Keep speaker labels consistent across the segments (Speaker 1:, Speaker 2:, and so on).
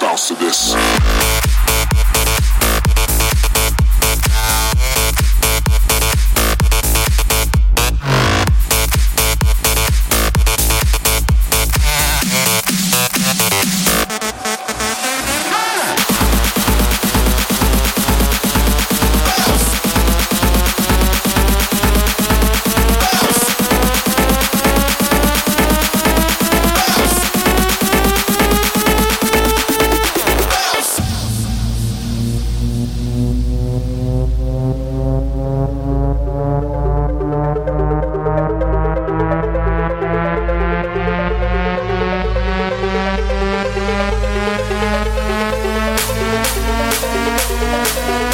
Speaker 1: Bounce to this.
Speaker 2: Everybody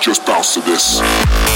Speaker 1: Just bounce to this.